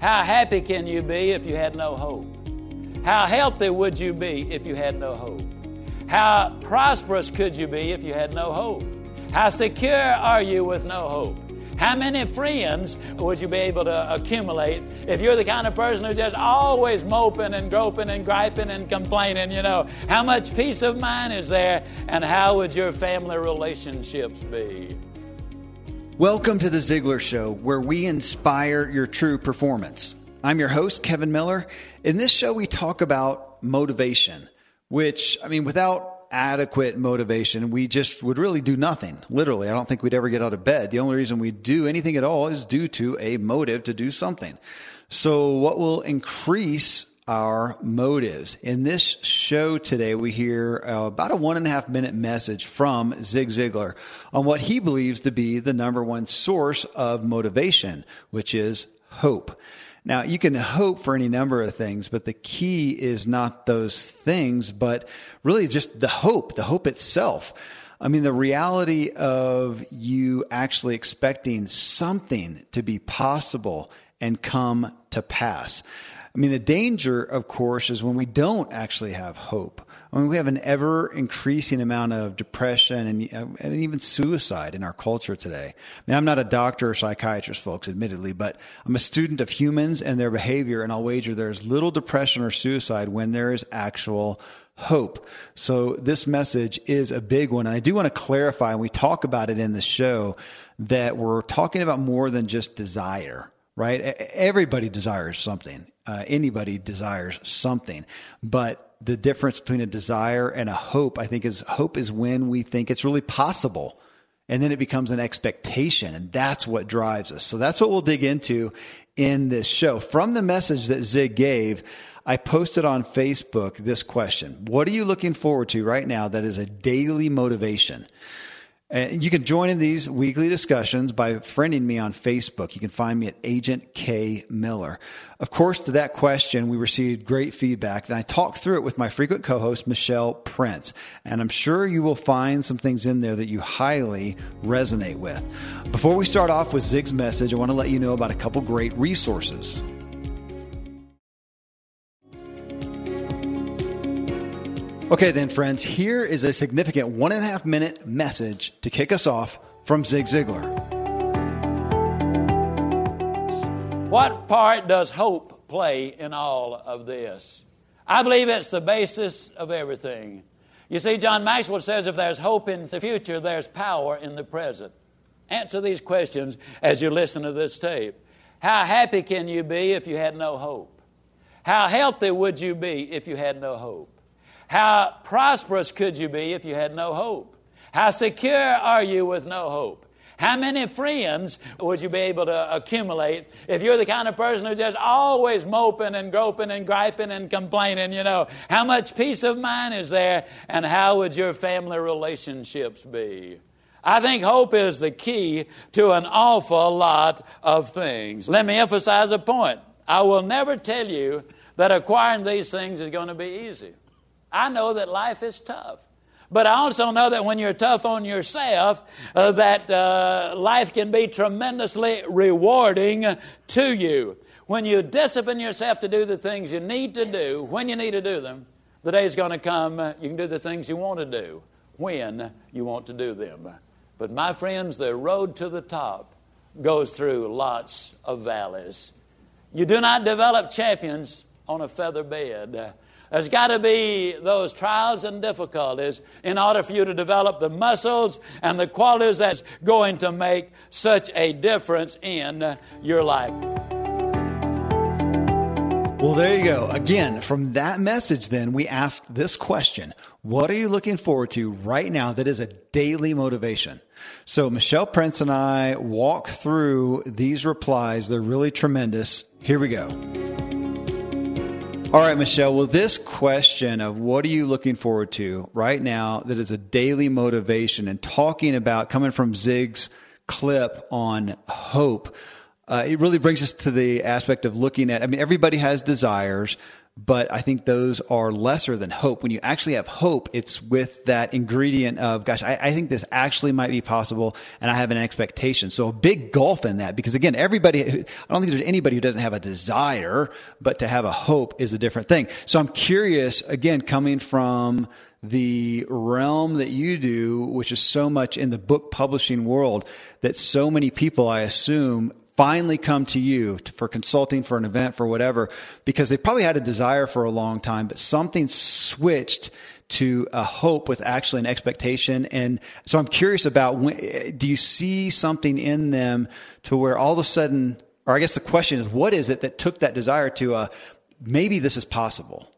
How happy can you be if you had no hope? How healthy would you be if you had no hope? How prosperous could you be if you had no hope? How secure are you with no hope? How many friends would you be able to accumulate if you're the kind of person who's just always moping and groping and griping and complaining? You know, how much peace of mind is there, and how would your family relationships be? Welcome to the Ziglar Show, where we inspire your true performance. I'm your host, Kevin Miller. In this show, we talk about motivation, which, I mean, without adequate motivation, we just would really do nothing. Literally, I don't think we'd ever get out of bed. The only reason we do anything at all is due to a motive to do something. So, what will increase our motives. In this show today, we hear uh, about a one and a half minute message from Zig Ziglar on what he believes to be the number one source of motivation, which is hope. Now, you can hope for any number of things, but the key is not those things, but really just the hope, the hope itself. I mean, the reality of you actually expecting something to be possible and come to pass. I mean, the danger, of course, is when we don't actually have hope. I mean, we have an ever increasing amount of depression and, and even suicide in our culture today. I mean, I'm not a doctor or psychiatrist, folks, admittedly, but I'm a student of humans and their behavior, and I'll wager there's little depression or suicide when there is actual hope. So this message is a big one. And I do want to clarify, and we talk about it in the show, that we're talking about more than just desire right? Everybody desires something. Uh, anybody desires something, but the difference between a desire and a hope, I think, is hope is when we think it's really possible. And then it becomes an expectation, and that's what drives us. So that's what we'll dig into in this show. From the message that Zig gave, I posted on Facebook this question What are you looking forward to right now that is a daily motivation? And you can join in these weekly discussions by friending me on Facebook. You can find me at Agent K Miller. Of course, to that question, we received great feedback, and I talked through it with my frequent co-host, Michelle Prince. And I'm sure you will find some things in there that you highly resonate with. Before we start off with Zig's message, I want to let you know about a couple great resources. Okay, then, friends, here is a significant one and a half minute message to kick us off from Zig Ziglar. What part does hope play in all of this? I believe it's the basis of everything. You see, John Maxwell says if there's hope in the future, there's power in the present. Answer these questions as you listen to this tape. How happy can you be if you had no hope? How healthy would you be if you had no hope? How prosperous could you be if you had no hope? How secure are you with no hope? How many friends would you be able to accumulate if you're the kind of person who's just always moping and groping and griping and complaining? You know, how much peace of mind is there, and how would your family relationships be? I think hope is the key to an awful lot of things. Let me emphasize a point. I will never tell you that acquiring these things is going to be easy. I know that life is tough. But I also know that when you're tough on yourself, uh, that uh, life can be tremendously rewarding to you. When you discipline yourself to do the things you need to do, when you need to do them, the day is going to come uh, you can do the things you want to do when you want to do them. But my friends, the road to the top goes through lots of valleys. You do not develop champions on a feather bed. There's got to be those trials and difficulties in order for you to develop the muscles and the qualities that's going to make such a difference in your life. Well, there you go. Again, from that message, then, we asked this question What are you looking forward to right now that is a daily motivation? So, Michelle Prince and I walk through these replies. They're really tremendous. Here we go. All right, Michelle. Well, this question of what are you looking forward to right now that is a daily motivation and talking about coming from Zig's clip on hope, uh, it really brings us to the aspect of looking at, I mean, everybody has desires, but I think those are lesser than hope. When you actually have hope, it's with that ingredient of, gosh, I, I, think this actually might be possible and I have an expectation. So a big gulf in that because again, everybody, I don't think there's anybody who doesn't have a desire, but to have a hope is a different thing. So I'm curious, again, coming from the realm that you do, which is so much in the book publishing world that so many people, I assume, finally come to you for consulting for an event for whatever because they probably had a desire for a long time but something switched to a hope with actually an expectation. And so i'm curious about when, do you see something in them to where all of a sudden or i guess the question is what is it that took that desire to a maybe this is possible?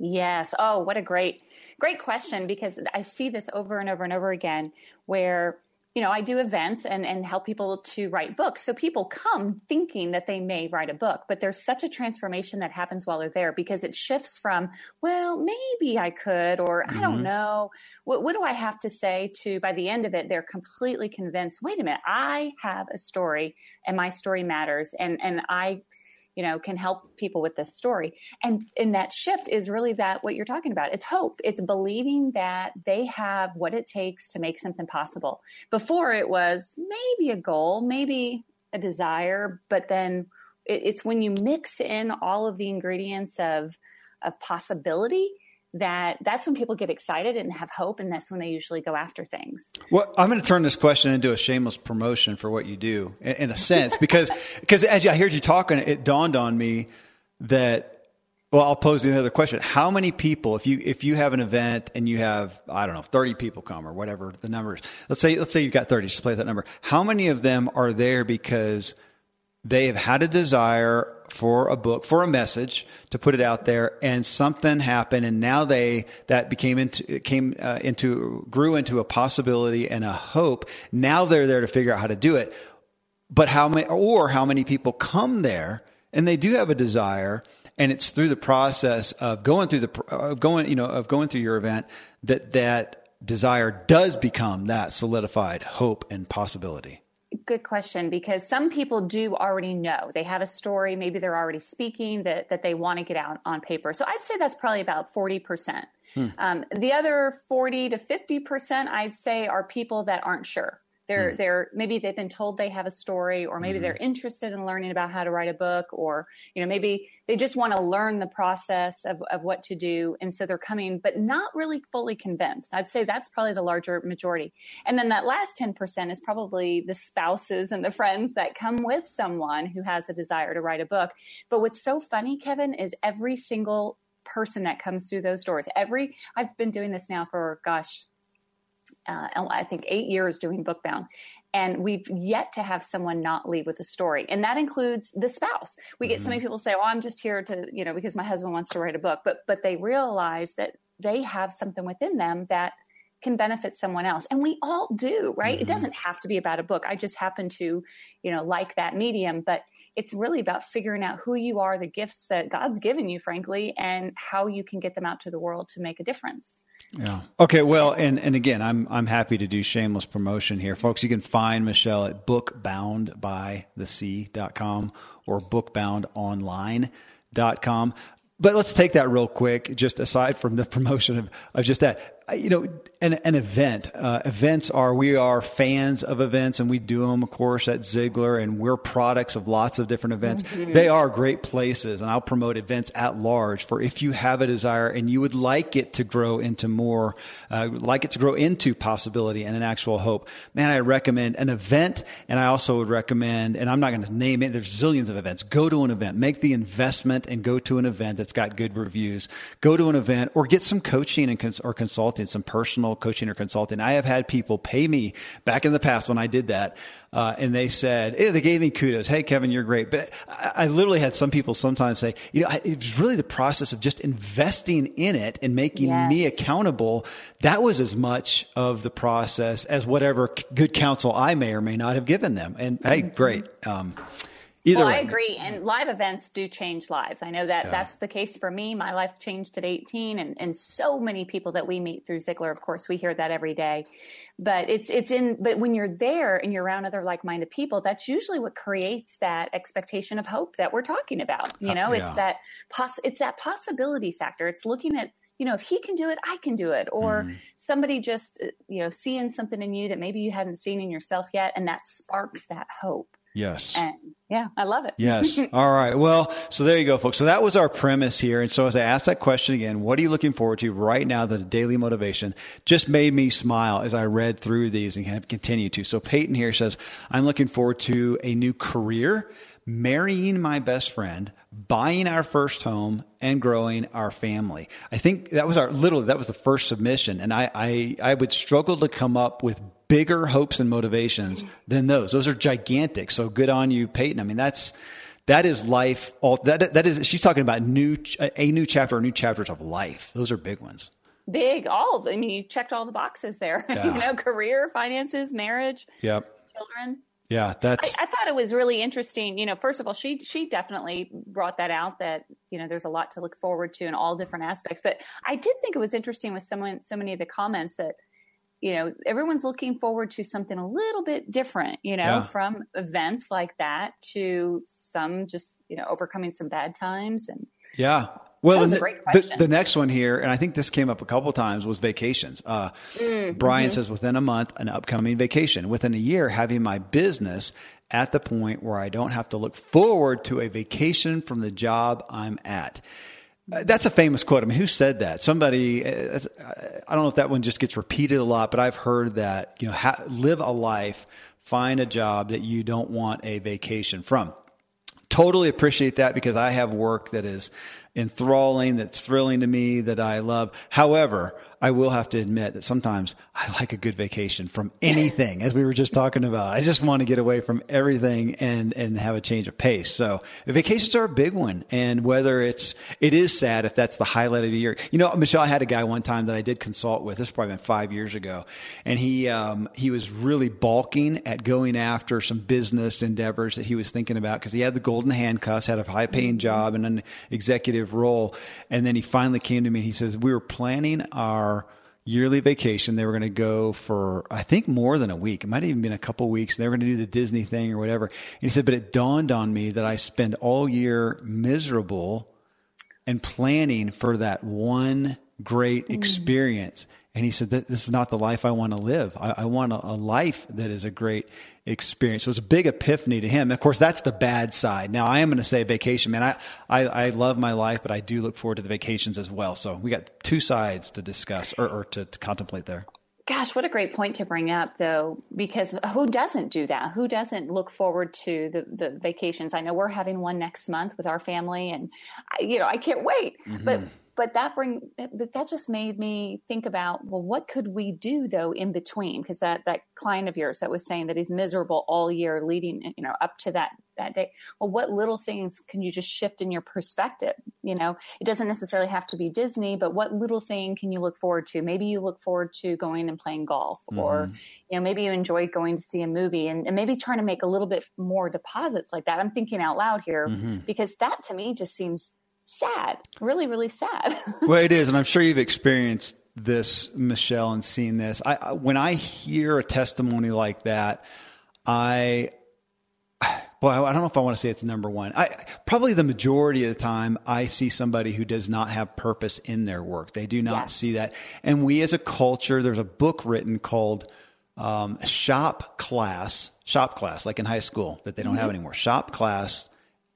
Yes. Oh what a great great question because i see this over and over and over again where you know, I do events and, and help people to write books. So people come thinking that they may write a book, but there's such a transformation that happens while they're there because it shifts from, well, maybe I could, or mm-hmm. I don't mm-hmm. know. What, what do I have to say to, by the end of it, they're completely convinced, wait a minute, I have a story and my story matters. And, and I, you know can help people with this story. And in that shift is really that what you're talking about. It's hope. It's believing that they have what it takes to make something possible. Before it was maybe a goal maybe a desire but then it, it's when you mix in all of the ingredients of of possibility that that's when people get excited and have hope and that's when they usually go after things. Well i'm going to turn this question into a shameless promotion for what you do in, in a sense because because as i heard you talking it dawned on me that well i'll pose another question. How many people if you if you have an event and you have i don't know 30 people come or whatever the number is let's say let's say you've got 30 just play that number. How many of them are there because they have had a desire for a book, for a message to put it out there, and something happened, and now they that became into came uh, into grew into a possibility and a hope. Now they're there to figure out how to do it. But how many or how many people come there and they do have a desire, and it's through the process of going through the of going you know of going through your event that that desire does become that solidified hope and possibility good question because some people do already know. They have a story maybe they're already speaking that, that they want to get out on paper. So i'd say that's probably about 40% hmm. um, the other 40 to 50% i'd say are people that aren't sure they're mm. they're maybe they've been told they have a story, or maybe mm. they're interested in learning about how to write a book, or you know maybe they just want to learn the process of, of what to do, and so they're coming, but not really fully convinced. I'd say that's probably the larger majority, and then that last ten percent is probably the spouses and the friends that come with someone who has a desire to write a book. But what's so funny, Kevin, is every single person that comes through those doors. Every I've been doing this now for gosh uh, I think eight years doing Bookbound, and we've yet to have someone not leave with a story, and that includes the spouse. We get mm-hmm. so many people say, "Oh, I'm just here to, you know, because my husband wants to write a book," but but they realize that they have something within them that can benefit someone else. And we all do right? Mm-hmm. it doesn't have to be about a book. I just happen to you know like that medium. But it's really about figuring out who you are the gifts that god's given you frankly and how you can get them out to the world to make a difference yeah. Okay well and and again i'm i'm happy to do shameless promotion here. Folks you can find michelle at bookboundbythesea.com or bookboundonline.com but let's take that real quick, just aside from the promotion of, of just that you know, an, an event. Uh, events are, we are fans of events and we do them, of course, at Ziglar and we're products of lots of different events. Mm-hmm. They are great places and I'll promote events at large for if you have a desire and you would like it to grow into more, uh, like it to grow into possibility and an actual hope. Man, I recommend an event and I also would recommend, and I'm not going to name it, there's zillions of events. Go to an event, make the investment and go to an event that's got good reviews. Go to an event or get some coaching and cons- or consulting consulting, some personal coaching or consulting. I have had people pay me back in the past when I did that, uh, and they said, hey, they gave me kudos. Hey, Kevin, you're great. But I, I literally had some people sometimes say, you know, I, it was really the process of just investing in it and making yes. me accountable. That was as much of the process as whatever good counsel I may or may not have given them. And hey, mm-hmm. great. Um, Either well, way. I agree. And live events do change lives. I know that yeah. that's the case for me. My life changed at 18 and, and so many people that we meet through Ziglar, of course, we hear that every day. But it's it's in but when you're there and you're around other like-minded people, that's usually what creates that expectation of hope that we're talking about. You know, uh, yeah. it's that poss- it's that possibility factor. It's looking at you know, if he can do it, I can do it. Or mm. somebody just, uh, you know, seeing something in you that maybe you hadn't seen in yourself yet, and that sparks that hope. Yes. And yeah, I love it. yes. All right. Well, so there you go, folks. So that was our premise here. And so as I asked that question again, what are you looking forward to right now? The daily motivation just made me smile as I read through these and kind of continue to. So Peyton here says, I'm looking forward to a new career, marrying my best friend, buying our first home and growing our family. I think that was our literally that was the first submission. And I I, I would struggle to come up with bigger hopes and motivations than those. Those are gigantic. So good on you, Peyton. I mean, that's that is life. All that that is. She's talking about new a new chapter or new chapters of life. Those are big ones. Big, all of. I mean, you checked all the boxes there. Yeah. you know, career, finances, marriage, yep, children. Yeah, that's. I, I, thought it was really interesting. You know, first of all, she she definitely brought that out that you know there's a lot to look forward to in all different aspects. But I did think it was interesting with someone so many of the comments that you know, everyone's looking forward to something a little bit different, you know, yeah. from events like that to some just, you know, overcoming some bad times and Yeah. Well, the, the, the, next one here, and I think this came up a couple times, was vacations. Uh, mm, Brian mm-hmm. says, within a month, an upcoming vacation. Within a year, having my business at the point where I don't have to look forward to a vacation from the job I'm at. Uh, that's a famous quote. I mean, who said that? Somebody. Uh, I don't know if that one just gets repeated a lot, but I've heard that. You know, ha- live a life, find a job that you don't want a vacation from. Totally appreciate that because I have work that is enthralling, that's thrilling to me, that I love. However, I will have to admit that sometimes I like a good vacation from anything, as we were just talking about. I just want to get away from everything and, and have a change of pace. So vacations are a big one. And whether it's, it is sad if that's the highlight of the year. You know, Michelle, I had a guy one time that I did consult with. This probably been five years ago. And he, um, he was really balking at going after some business endeavors that he was thinking about because he had the golden handcuffs, had a high paying job and an executive role. And then he finally came to me and he says, we were planning our yearly vacation. They were going to go for, I think, more than a week. It might have even been a couple weeks. They were going to do the Disney thing or whatever. And he said, but it dawned on me that I spend all year miserable and planning for that one great mm. experience. And he said, This is not the life I want to live. I, I want a, a, life that is a great experience. So it was a big epiphany to him. Of course, that's the bad side. Now, I am going to say vacation, man. I, I, I, love my life, but I do look forward to the vacations as well. So we got two sides to discuss or, or to, to contemplate there. Gosh, what a great point to bring up, though, because who doesn't do that? Who doesn't look forward to the, the vacations? I know we're having one next month with our family, and I, you know I can't wait. Mm-hmm. But but that bring but that just made me think about well what could we do though in between? Because that that client of yours that was saying that he's miserable all year leading you know up to that that day. Well what little things can you just shift in your perspective? You know it doesn't necessarily have to be disney but what little thing can you look forward to? Maybe you look forward to going and playing golf mm-hmm. or you know maybe you enjoy going to see a movie and, and, maybe trying to make a little bit more deposits like that. I'm thinking out loud here mm-hmm. because that to me just seems sad, really, really sad. well, it is, and I'm sure you've experienced this, Michelle, and seen this. I, when I hear a testimony like that, I well, I don't know if I want to say it's number one. I probably the majority of the time I see somebody who does not have purpose in their work. They do not yes. see that. And we as a culture, there's a book written called um, Shop Class, Shop Class, like in high school that they don't mm-hmm. have anymore. Shop Class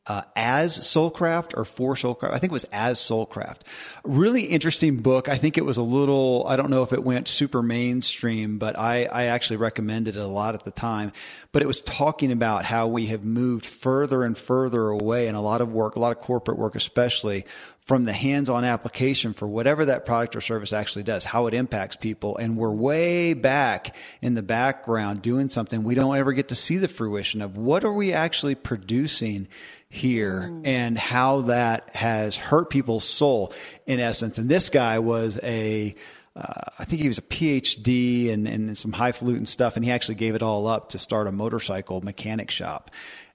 uh, as Soulcraft or for Soulcraft. I think it was as Soulcraft. Really interesting book. I think it was a little, I don't know if it went super mainstream, but I, I actually recommended it a lot at the time. But it was talking about how we have moved further and further away in a lot of work, a lot of corporate work especially, from the hands-on application for whatever that product or service actually does, how it impacts people. And we're way back in the background doing something we don't ever get to see the fruition of. What are we actually producing here mm. and how that has hurt people's soul in essence. And this guy was a, uh, I think he was a PhD and, and some highfalutin stuff, and he actually gave it all up to start a motorcycle mechanic shop.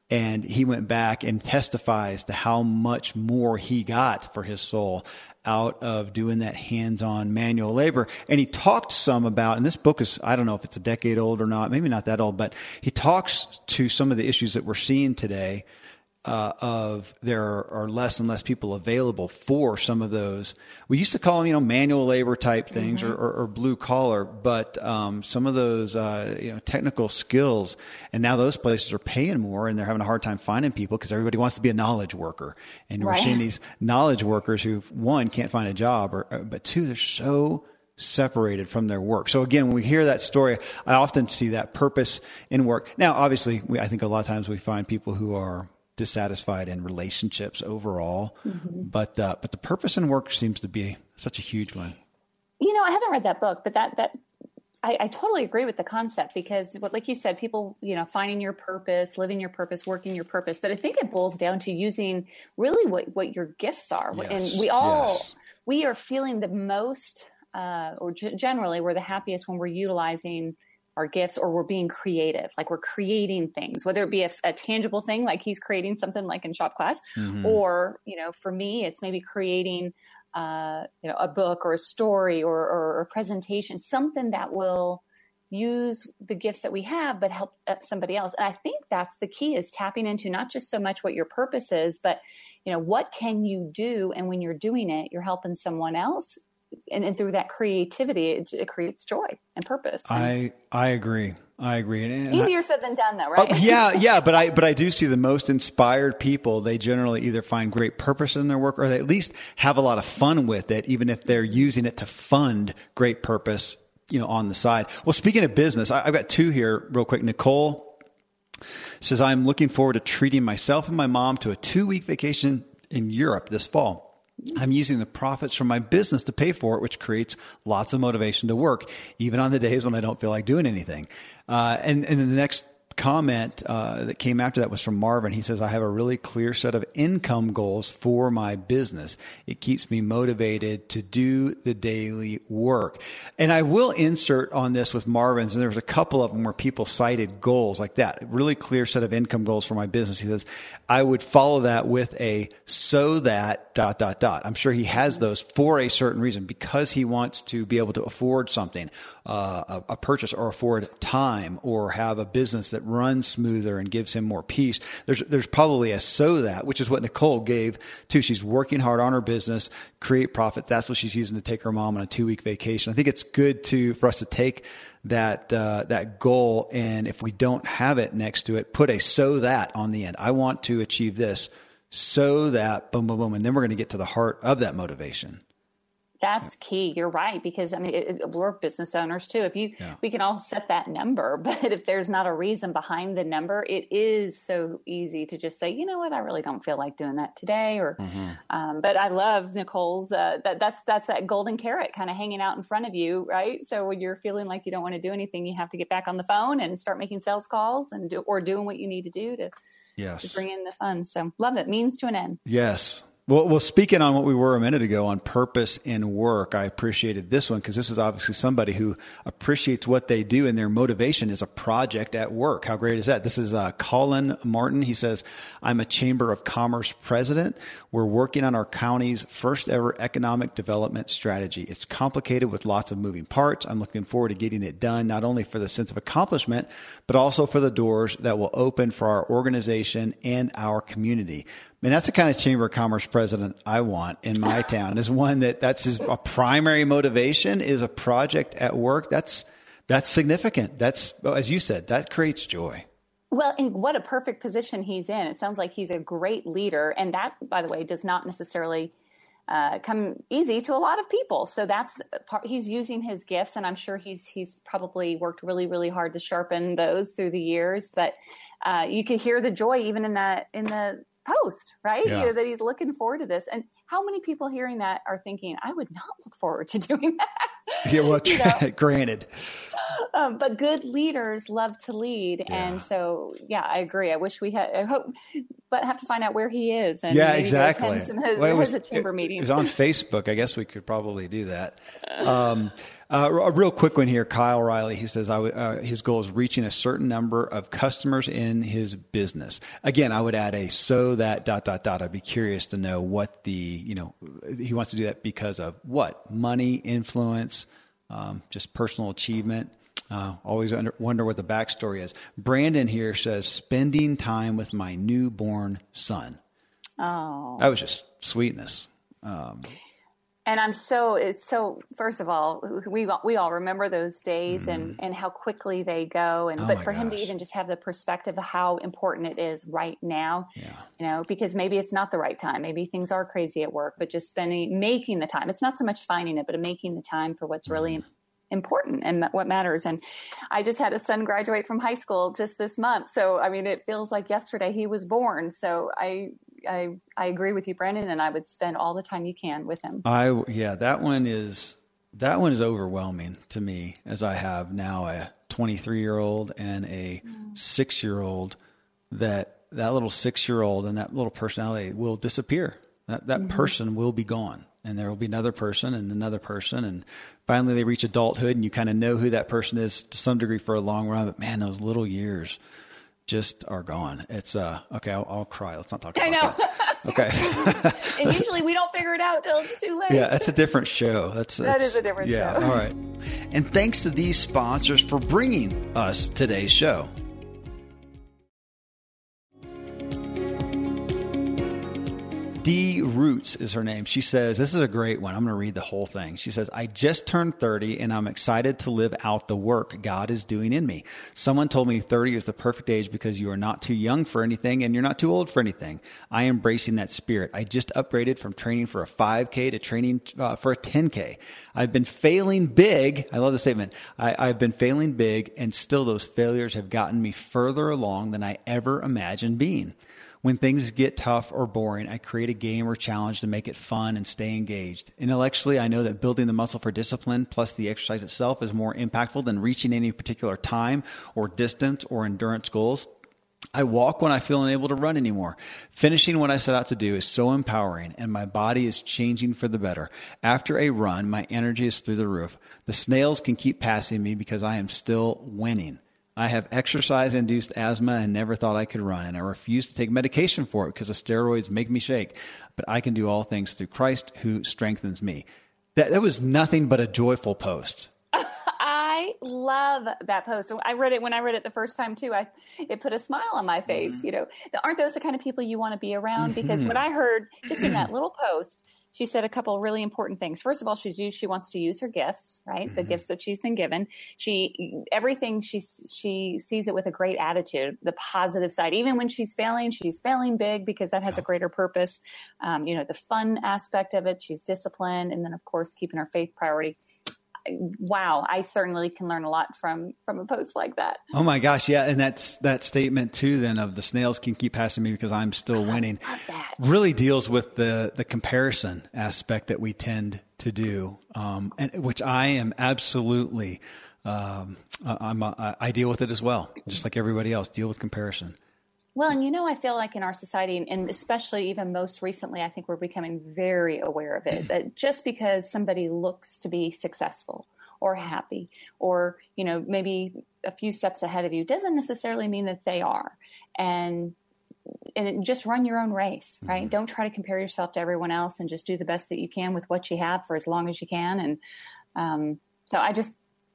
And he went back and testifies to how much more he got for his soul out of doing that hands-on manual labor. And he talked some about, and this book is, I don't know if it's a decade old or not, maybe not that old, but he talks to some of the issues that we're seeing today uh, of there are less and less people available for some of those. We used to call them, you know, manual labor type things mm-hmm. or, or, or, blue collar, but um, some of those, uh, you know, technical skills. And now those places are paying more, and they're having a hard time finding people because everybody wants to be a knowledge worker. And right. we're seeing these knowledge workers who, one, can't find a job, or, uh, but two, they're so separated from their work. So again, when we hear that story, I often see that purpose in work. Now, obviously, we, I think a lot of times we find people who are dissatisfied in relationships overall. Mm-hmm. But uh, but the purpose in work seems to be such a huge one. You know, I haven't read that book, but that that I, I, totally agree with the concept because what, like you said, people, you know, finding your purpose, living your purpose, working your purpose. But I think it boils down to using really what, what your gifts are. Yes. And we all, yes. we are feeling the most, uh, or g- generally we're the happiest when we're utilizing our gifts or we're being creative like we're creating things whether it be a, a tangible thing like he's creating something like in shop class mm-hmm. or you know for me it's maybe creating uh, you know a book or a story or, or a presentation something that will use the gifts that we have but help uh, somebody else and i think that's the key is tapping into not just so much what your purpose is but you know what can you do and when you're doing it you're helping someone else and, and through that creativity, it, it, creates joy and purpose. I I agree. I agree. And Easier I, said than done, though, oh, right? Oh, yeah, yeah. But I but I do see the most inspired people. They generally either find great purpose in their work, or they at least have a lot of fun with it, even if they're using it to fund great purpose. You know, on the side. Well, speaking of business, I, I've got two here, real quick. Nicole says, "I'm looking forward to treating myself and my mom to a two week vacation in Europe this fall." I'm using the profits from my business to pay for it, which creates lots of motivation to work, even on the days when I don't feel like doing anything. Uh, and, and the next comment uh, that came after that was from Marvin. He says, I have a really clear set of income goals for my business. It keeps me motivated to do the daily work. And I will insert on this with Marvin's, and there's a couple of them where people cited goals like that. Really clear set of income goals for my business. He says, I would follow that with a so that dot, dot, dot. I'm sure he has those for a certain reason because he wants to be able to afford something, uh, a, a purchase or afford time or have a business that runs smoother and gives him more peace. There's there's probably a so that, which is what Nicole gave too. She's working hard on her business, create profit. That's what she's using to take her mom on a two week vacation. I think it's good to for us to take that uh, that goal and if we don't have it next to it, put a so that on the end. I want to achieve this so that boom boom boom, and then we're going to get to the heart of that motivation. That's key. You're right because I mean it, we're business owners too. If you yeah. we can all set that number, but if there's not a reason behind the number, it is so easy to just say, you know what, I really don't feel like doing that today. Or, mm-hmm. um, but I love Nicole's uh, that that's that's that golden carrot kind of hanging out in front of you, right? So when you're feeling like you don't want to do anything, you have to get back on the phone and start making sales calls and do, or doing what you need to do to yes. to bring in the funds. So love it. Means to an end. Yes. Well, well, speaking on what we were a minute ago on purpose in work, I appreciated this one because this is obviously somebody who appreciates what they do and their motivation is a project at work. How great is that? This is uh, Colin Martin. He says, I'm a Chamber of Commerce president. We're working on our county's first ever economic development strategy. It's complicated with lots of moving parts. I'm looking forward to getting it done, not only for the sense of accomplishment, but also for the doors that will open for our organization and our community. I mean, that's the kind of chamber of commerce president I want in my town. Is one that that's his a primary motivation is a project at work. That's that's significant. That's as you said, that creates joy. Well, and what a perfect position he's in. It sounds like he's a great leader, and that, by the way, does not necessarily uh, come easy to a lot of people. So that's part, he's using his gifts, and I'm sure he's he's probably worked really really hard to sharpen those through the years. But uh, you can hear the joy even in that in the post, right? Yeah. You know, that he's looking forward to this. And how many people hearing that are thinking, I would not look forward to doing that? Yeah, well, granted. Um, but good leaders love to lead. Yeah. And so, yeah, I agree. I wish we had, I hope, but have to find out where he is. And yeah, exactly. His, well, it was, chamber it, meetings. It was on Facebook. I guess we could probably do that. Um, Uh, a real quick one here. Kyle Riley, he says uh, his goal is reaching a certain number of customers in his business. Again, I would add a so that dot dot dot. I'd be curious to know what the you know he wants to do that because of what money, influence, um, just personal achievement. Uh, always under, wonder what the backstory is. Brandon here says spending time with my newborn son. Oh, that was just sweetness. Um, and I'm so it's so first of all we we all remember those days mm. and and how quickly they go and oh but for gosh. him to even just have the perspective of how important it is right now yeah. you know because maybe it's not the right time maybe things are crazy at work but just spending making the time it's not so much finding it but making the time for what's mm. really important and what matters. And I just had a son graduate from high school just this month. So, I mean, it feels like yesterday he was born. So I, I, I agree with you, Brandon, and I would spend all the time you can with him. I, yeah, that one is, that one is overwhelming to me as I have now a 23 year old and a mm. six year old that that little six year old and that little personality will disappear. That, that mm-hmm. person will be gone and there will be another person and another person and finally they reach adulthood and you kind of know who that person is to some degree for a long run but man those little years just are gone. It's uh okay i'll, I'll cry. Let's not talk about it. I know. that. Okay. And usually we don't figure it out till it's too late. Yeah that's a different show. That's that that's, is a different yeah show. all right. And thanks to these sponsors for bringing us today's show D Roots is her name. She says, This is a great one. I'm going to read the whole thing. She says, I just turned 30 and I'm excited to live out the work God is doing in me. Someone told me 30 is the perfect age because you are not too young for anything and you're not too old for anything. I am embracing that spirit. I just upgraded from training for a 5K to training uh, for a 10K. I've been failing big. I love the statement. I, I've been failing big and still those failures have gotten me further along than I ever imagined being. When things get tough or boring, I create a game or challenge to make it fun and stay engaged. Intellectually, I know that building the muscle for discipline plus the exercise itself is more impactful than reaching any particular time or distance or endurance goals. I walk when I feel unable to run anymore. Finishing what I set out to do is so empowering, and my body is changing for the better. After a run, my energy is through the roof. The snails can keep passing me because I am still winning. I have exercise induced asthma and never thought I could run, and I refuse to take medication for it because the steroids make me shake. But I can do all things through Christ who strengthens me. That, that was nothing but a joyful post. I love that post. I read it when I read it the first time too. I it put a smile on my face. Mm-hmm. You know, aren't those the kind of people you want to be around? Because mm-hmm. when I heard just in that little post, she said a couple of really important things. First of all, she she wants to use her gifts, right? Mm-hmm. The gifts that she's been given. She everything she she sees it with a great attitude, the positive side. Even when she's failing, she's failing big because that has a greater purpose. Um, you know, the fun aspect of it. She's disciplined, and then of course keeping her faith priority wow, I certainly can learn a lot from from a post like that. Oh my gosh, yeah, and that's that statement too. Then of the snails can keep passing me because I'm still winning. Really deals with the the comparison aspect that we tend to do, um, and which I am absolutely. Um, I'm a, I deal with it as well, just like everybody else. Deal with comparison. Well, and you know, I feel like in our society, and especially even most recently, I think we're becoming very aware of it that just because somebody looks to be successful or happy or, you know, maybe a few steps ahead of you doesn't necessarily mean that they are. And and just run your own race, right? Mm-hmm. Don't try to compare yourself to everyone else and just do the best that you can with what you have for as long as you can. And um, so I just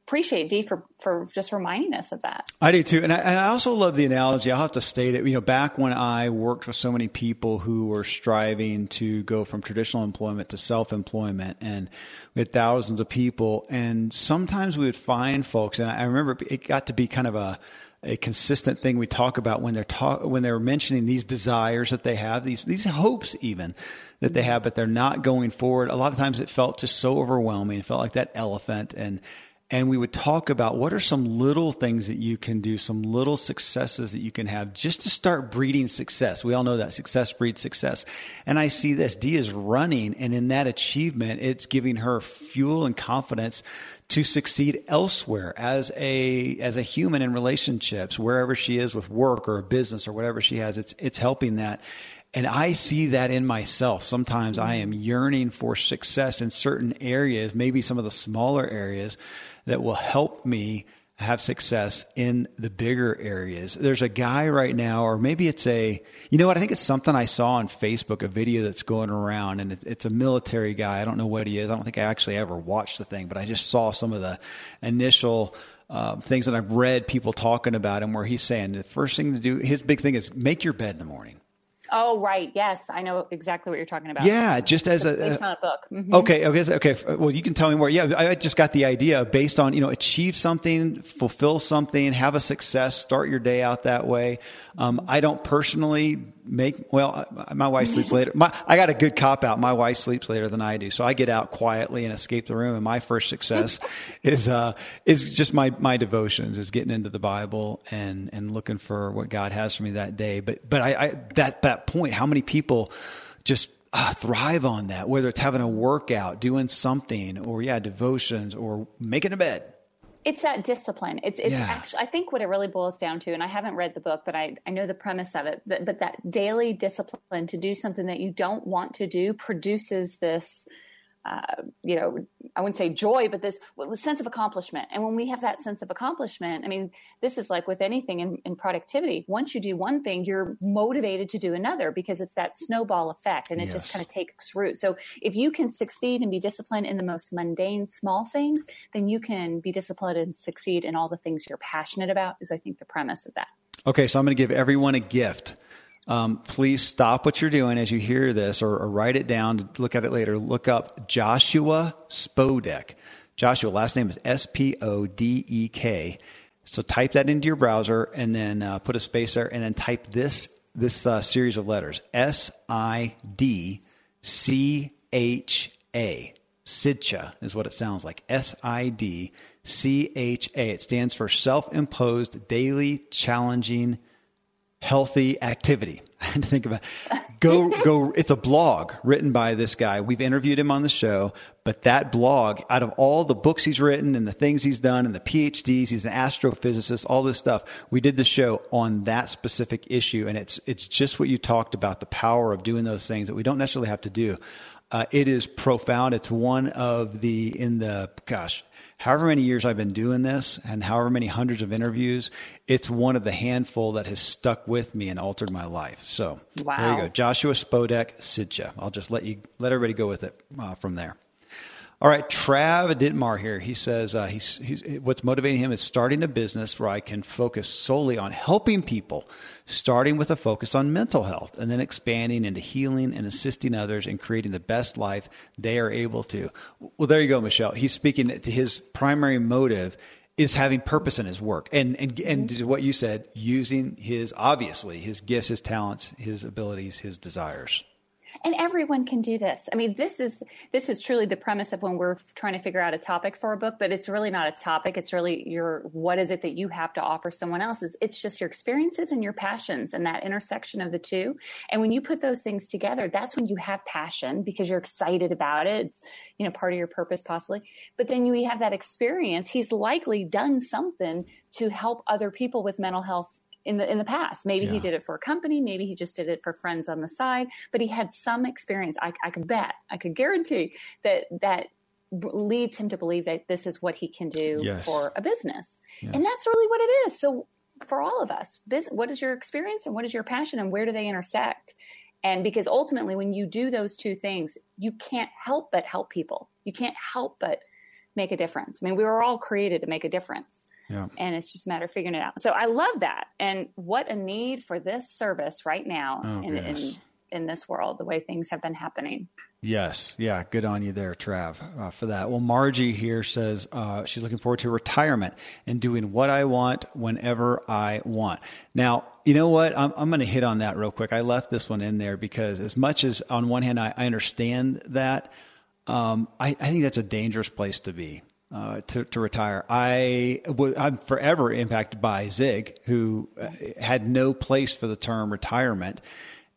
appreciate Dee for, for just reminding us of that. I do too. And I, and I, also love the analogy. I'll have to state it. You know, back when I worked with so many people who were striving to go from traditional employment to self employment and had thousands of people. And sometimes we would find folks, and I remember it got to be kind of a, a consistent thing we talk about when they're talk, when they're mentioning these desires that they have, these, these hopes even that they have, but they're not going forward. A lot of times it felt just so overwhelming. It felt like that elephant and, and we would talk about what are some little things that you can do, some little successes that you can have just to start breeding success. We all know that success breeds success. And I see this. Dee is running, and in that achievement, it's giving her fuel and confidence to succeed elsewhere as a as a human in relationships, wherever she is with work or a business or whatever she has. It's it's helping that. And I see that in myself. Sometimes I am yearning for success in certain areas, maybe some of the smaller areas that will help me have success in the bigger areas. There's a guy right now, or maybe it's a, you know what? I think it's something I saw on Facebook, a video that's going around, and it's a military guy. I don't know what he is. I don't think I actually ever watched the thing, but I just saw some of the initial uh, things that I've read people talking about him where he's saying the first thing to do, his big thing is make your bed in the morning. Oh, right. Yes, I know exactly what you're talking about. Yeah, just as a based on a book. Mm-hmm. Okay, okay, okay. Well, you can tell me more. Yeah, I just got the idea based on you know achieve something, fulfill something, have a success, start your day out that way. Um, I don't personally make well my wife sleeps later. My, i got a good cop out. My wife sleeps later than i do. So i get out quietly and escape the room. And my first success is uh is just my my devotions is getting into the bible and and looking for what god has for me that day. But but i, I that that point how many people just uh, thrive on that whether it's having a workout doing something or yeah devotions or making a bed it's that discipline. It's it's yeah. actually I think what it really boils down to, and I haven't read the book, but I, I know the premise of it. But, but that daily discipline to do something that you don't want to do produces this uh, you know, I wouldn't say joy, but this sense of accomplishment. And when we have that sense of accomplishment, I mean, this is like with anything in, in, productivity. Once you do one thing, you're motivated to do another because it's that snowball effect and it yes. just kind of takes root. So if you can succeed and be disciplined in the most mundane, small things, then you can be disciplined and succeed in all the things you're passionate about, is I think the premise of that. Okay, so I'm going to give everyone a gift um, please stop what you're doing as you hear this or, or write it down to look at it later. Look up Joshua Spodek. Joshua, last name is S P O D E K. So type that into your browser and then uh, put a space there and then type this this uh, series of letters S I D C H A. Sidcha is what it sounds like. S I D C H A. It stands for self imposed daily challenging healthy activity. I had to think about go go. It's a blog written by this guy. We've interviewed him on the show, but that blog, out of all the books he's written and the things he's done and the PhDs, he's an astrophysicist. All this stuff. We did the show on that specific issue, and it's it's just what you talked about the power of doing those things that we don't necessarily have to do. Uh, it is profound. It's one of the in the gosh however many years I've been doing this and however many hundreds of interviews, it's one of the handful that has stuck with me and altered my life. So wow. there you go. Joshua Spodek Sidcha. I'll just let you, let everybody go with it uh, from there. All right, Trav Dittmar here. He says uh, he's, he's, what's motivating him is starting a business where I can focus solely on helping people, starting with a focus on mental health and then expanding into healing and assisting others and creating the best life they are able to. Well, there you go, Michelle. He's speaking to his primary motive is having purpose in his work and and and what you said using his obviously his gifts his talents his abilities his desires and everyone can do this. I mean this is this is truly the premise of when we're trying to figure out a topic for a book but it's really not a topic. It's really your what is it that you have to offer someone else's? It's just your experiences and your passions and that intersection of the two. And when you put those things together that's when you have passion because you're excited about it. It's you know part of your purpose possibly. But then you have that experience. He's likely done something to help other people with mental health in the in the past. Maybe yeah. he did it for a company, maybe he just did it for friends on the side, but he had some experience. I, I could bet, I could guarantee that that leads him to believe that this is what he can do yes. for a business, yes. and that's really what it is. So for all of us, business, what is your experience and what is your passion, and where do they intersect? And because ultimately, when you do those two things, you can't help but help people. You can't help but make a difference. I mean, we were all created to make a difference. Yeah. And it's just a matter of figuring it out. So I love that. And what a need for this service right now oh, in, in, in, this world, the way things have been happening. Yes. Yeah. Good on you there, Trav, uh, for that. Well, Margie here says uh, she's looking forward to retirement and doing what I want whenever I want. Now, you know what? I'm, I'm going to hit on that real quick. I left this one in there because, as much as on one hand, I, I understand that, um, I, I think that's a dangerous place to be uh, to, to retire. I w- I'm forever impacted by Zig, who uh, had no place for the term retirement.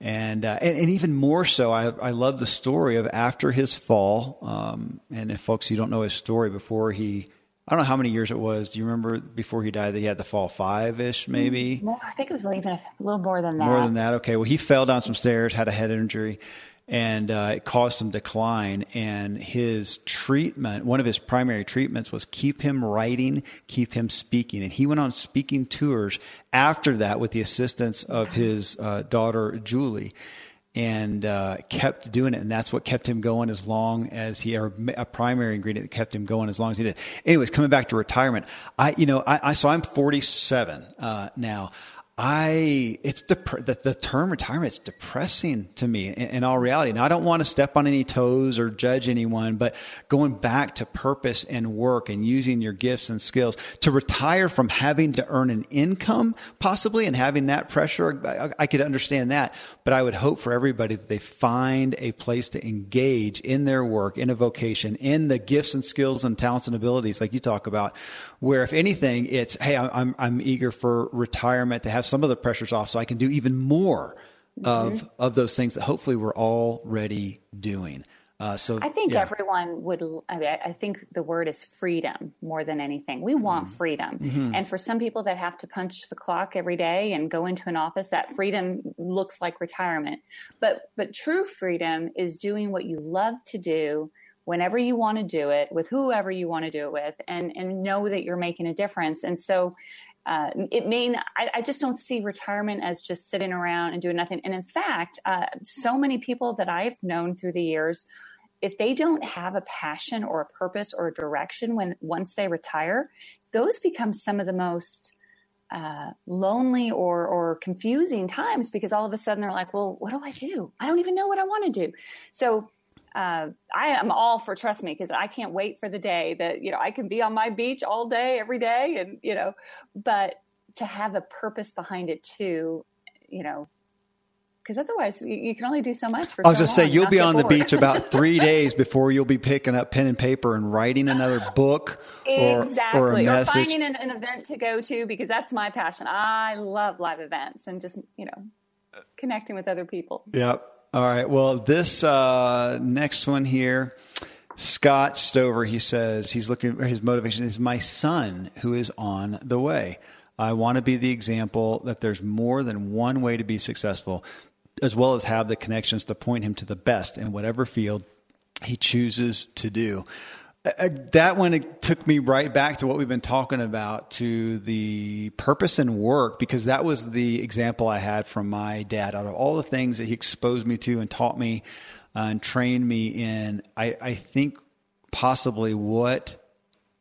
And, uh, and, and even more so, I I love the story of after his fall. Um, and if folks you don't know his story, before he I don't know how many years it was. Do you remember before he died that he had the fall five ish, maybe? More, I think it was even a little more than that. More than that. Okay. Well, he fell down some stairs, had a head injury, and uh, it caused some decline. And his treatment, one of his primary treatments, was keep him writing, keep him speaking. And he went on speaking tours after that with the assistance of his uh, daughter Julie and uh, kept doing it. And that's what kept him going as long as he, or a primary ingredient that kept him going as long as he did. Anyways, coming back to retirement, I, you know, I, I so I'm 47 uh, now. I it's dep- the, the term retirement is depressing to me in, in, all reality. Now I don't want to step on any toes or judge anyone, but going back to purpose and work and using your gifts and skills to retire from having to earn an income possibly and having that pressure, I, I could understand that. But I would hope for everybody that they find a place to engage in their work, in a vocation, in the gifts and skills and talents and abilities like you talk about, where if anything, it's hey, I'm I'm eager for retirement to have some of the pressures off so I can do even more mm-hmm. of of those things that hopefully we're already doing. Uh, so I think yeah. everyone would. I, mean, I, think the word is freedom more than anything. We want mm-hmm. freedom, mm-hmm. and for some people that have to punch the clock every day and go into an office, that freedom looks like retirement. But but true freedom is doing what you love to do whenever you want to do it with whoever you want to do it with, and and know that you're making a difference. And so uh, it may not, I, I, just don't see retirement as just sitting around and doing nothing. And in fact, uh, so many people that I've known through the years, if they don't have a passion or a purpose or a direction when once they retire, those become some of the most uh, lonely or or confusing times because all of a sudden they're like, well, what do I do? I don't even know what I want to do. So uh, I am all for trust me because I can't wait for the day that you know I can be on my beach all day every day and you know but to have a purpose behind it too you know because otherwise you, you, can only do so much for I was so just say you'll be on bored. the beach about three days before you'll be picking up pen and paper and writing another book or, exactly or, or finding an, an event to go to because that's my passion. I love live events and just you know connecting with other people. Yep all right. Well, this uh, next one here, Scott Stover, he says he's looking. His motivation is my son who is on the way. I want to be the example that there's more than one way to be successful, as well as have the connections to point him to the best in whatever field he chooses to do. Uh, that one took me right back to what we've been talking about to the purpose and work because that was the example I had from my dad. Out of all the things that he exposed me to and taught me uh, and trained me in, I, I think possibly what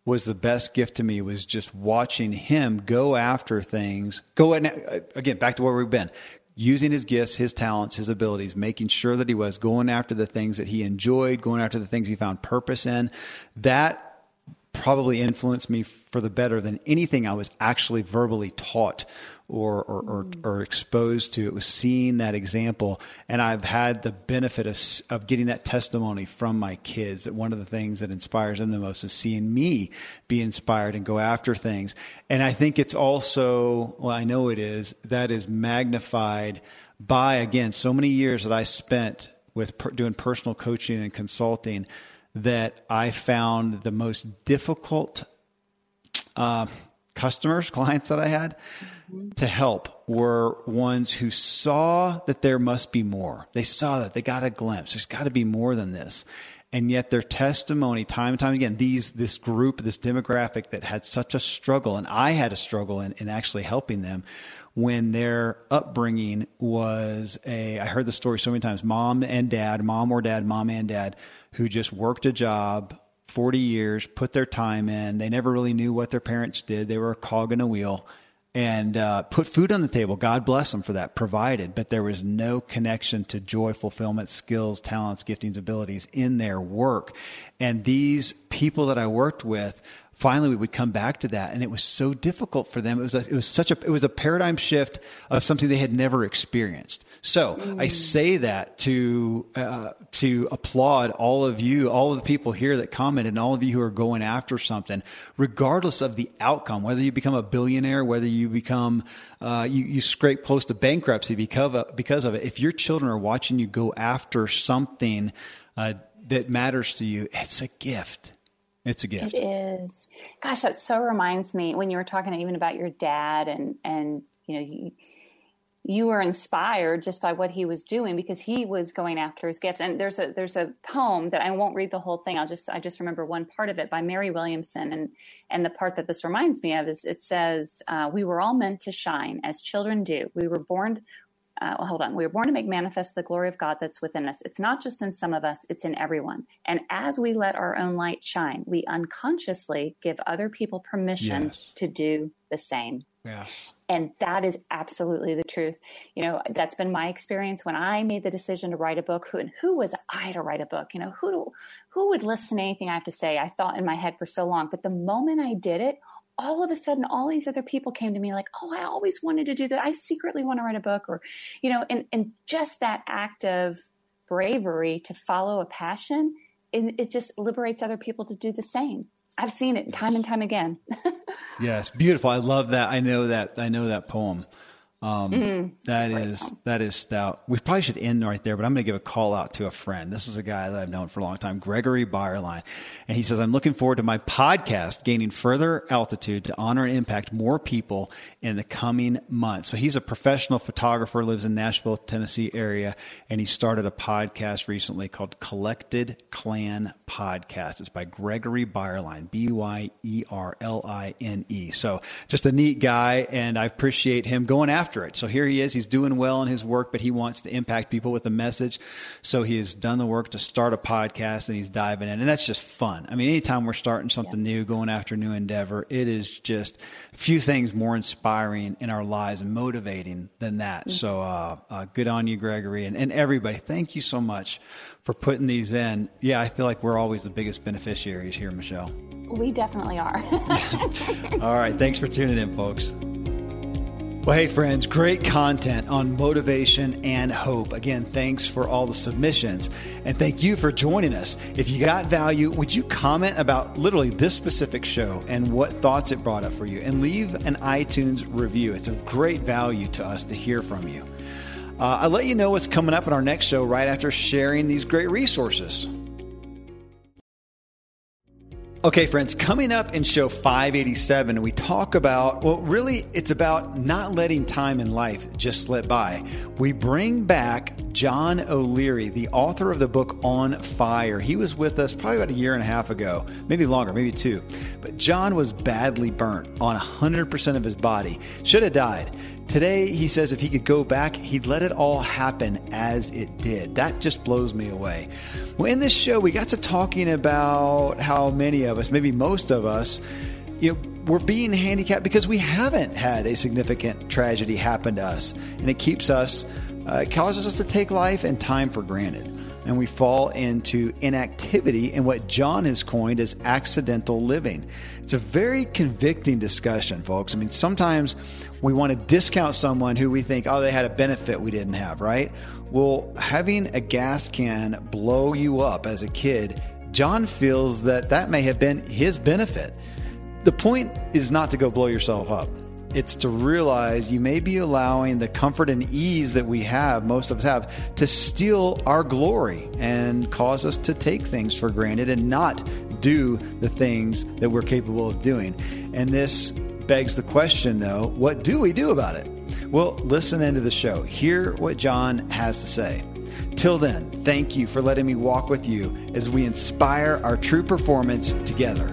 was the best gift to me was just watching him go after things. Go and uh, again back to where we've been using his gifts, his talents, his abilities, making sure that he was going after the things that he enjoyed, going after the things he found purpose in. That probably influenced me for the better than anything I was actually verbally taught or, or, or, or, exposed to. It was seeing that example. And I've had the benefit of, of getting that testimony from my kids that one of the things that inspires them the most is seeing me be inspired and go after things. And I think it's also, well, I know it is, that is magnified by, again, so many years that I spent with per, doing personal coaching and consulting that I found the most difficult uh, customers, clients that I had Mm-hmm. to help were ones who saw that there must be more. They saw that they got a glimpse. There's got to be more than this. And yet their testimony time and time again, these, this group, this demographic that had such a struggle, and I had a struggle in, in actually helping them when their upbringing was a, I heard the story so many times, mom and dad, mom or dad, mom and dad, who just worked a job 40 years, put their time in. They never really knew what their parents did. They were a cog in a wheel and uh, put food on the table. God bless them for that, provided. But there was no connection to joy, fulfillment, skills, talents, giftings, abilities in their work. And these people that I worked with finally we would come back to that and it was so difficult for them it was a, it was such a it was a paradigm shift of something they had never experienced so mm. i say that to uh, to applaud all of you all of the people here that commented and all of you who are going after something regardless of the outcome whether you become a billionaire whether you become uh, you, you scrape close to bankruptcy because of, because of it if your children are watching you go after something uh, that matters to you it's a gift It's a gift. It is. Gosh, that so reminds me when you were talking even about your dad and and you know you, you were inspired just by what he was doing because he was going after his gifts. And there's a there's a poem that I won't read the whole thing. I'll just I just remember one part of it by Marianne Williamson, and and the part that this reminds me of is it says, uh, "We were all meant to shine as children do. We were born." Uh, well, hold on. We were born to make manifest the glory of God that's within us. It's not just in some of us, it's in everyone. And as we let our own light shine, we unconsciously give other people permission yes. to do the same. Yes. And that is absolutely the truth. You know, that's been my experience when I made the decision to write a book. Who and who was I to write a book? You know, who who would listen to anything I have to say? I thought in my head for so long, but the moment I did it, all of a sudden all these other people came to me like, "Oh, I always wanted to do that. I secretly want to write a book." Or, you know, and and just that act of bravery to follow a passion, it, it just liberates other people to do the same. I've seen it time and time again. yes, beautiful. I love that. I know that. I know that poem. Um, mm-hmm. that is that is stout. We probably should end right there, but I'm going to give a call out to a friend. This is a guy that I've known for a long time, Gregory Byerline, and he says I'm looking forward to my podcast gaining further altitude to honor and impact more people in the coming months. So he's a professional photographer, lives in Nashville, Tennessee area, and he started a podcast recently called Collected Clan Podcast. It's by Gregory Byerline, B Y E R L I N E. So just a neat guy, and I appreciate him going after after it. So here he is. He's doing well in his work, but he wants to impact people with the message. So he has done the work to start a podcast and he's diving in. And that's just fun. I mean, anytime we're starting something yeah. new, going after a new endeavor, it is just a few things more inspiring in our lives and motivating than that. Mm-hmm. So uh, uh, good on you, Gregory, and, and everybody. Thank you so much for putting these in. Yeah, I feel like we're always the biggest beneficiaries here, Michelle. We definitely are. All right. Thanks for tuning in, folks. Well, hey, friends, great content on motivation and hope. Again, thanks for all the submissions and thank you for joining us. If you got value, would you comment about literally this specific show and what thoughts it brought up for you and leave an iTunes review? It's of great value to us to hear from you. Uh, I'll let you know what's coming up in our next show right after sharing these great resources. Okay, friends, coming up in show 587, we talk about, well, really, it's about not letting time in life just slip by. We bring back John O'Leary, the author of the book On Fire. He was with us probably about a year and a half ago, maybe longer, maybe two. But John was badly burnt on 100% of his body, should have died. Today, he says if he could go back, he'd let it all happen as it did. That just blows me away. Well, in this show, we got to talking about how many of us, maybe most of us, you know, we're being handicapped because we haven't had a significant tragedy happen to us. And it keeps us, uh, it causes us to take life and time for granted and we fall into inactivity in what John has coined as accidental living. It's a very convicting discussion, folks. I mean, sometimes we want to discount someone who we think, oh, they had a benefit we didn't have, right? Well, having a gas can blow you up as a kid, John feels that that may have been his benefit. The point is not to go blow yourself up. It's to realize you may be allowing the comfort and ease that we have, most of us have, to steal our glory and cause us to take things for granted and not do the things that we're capable of doing. And this begs the question, though what do we do about it? Well, listen into the show. Hear what John has to say. Till then, thank you for letting me walk with you as we inspire our true performance together.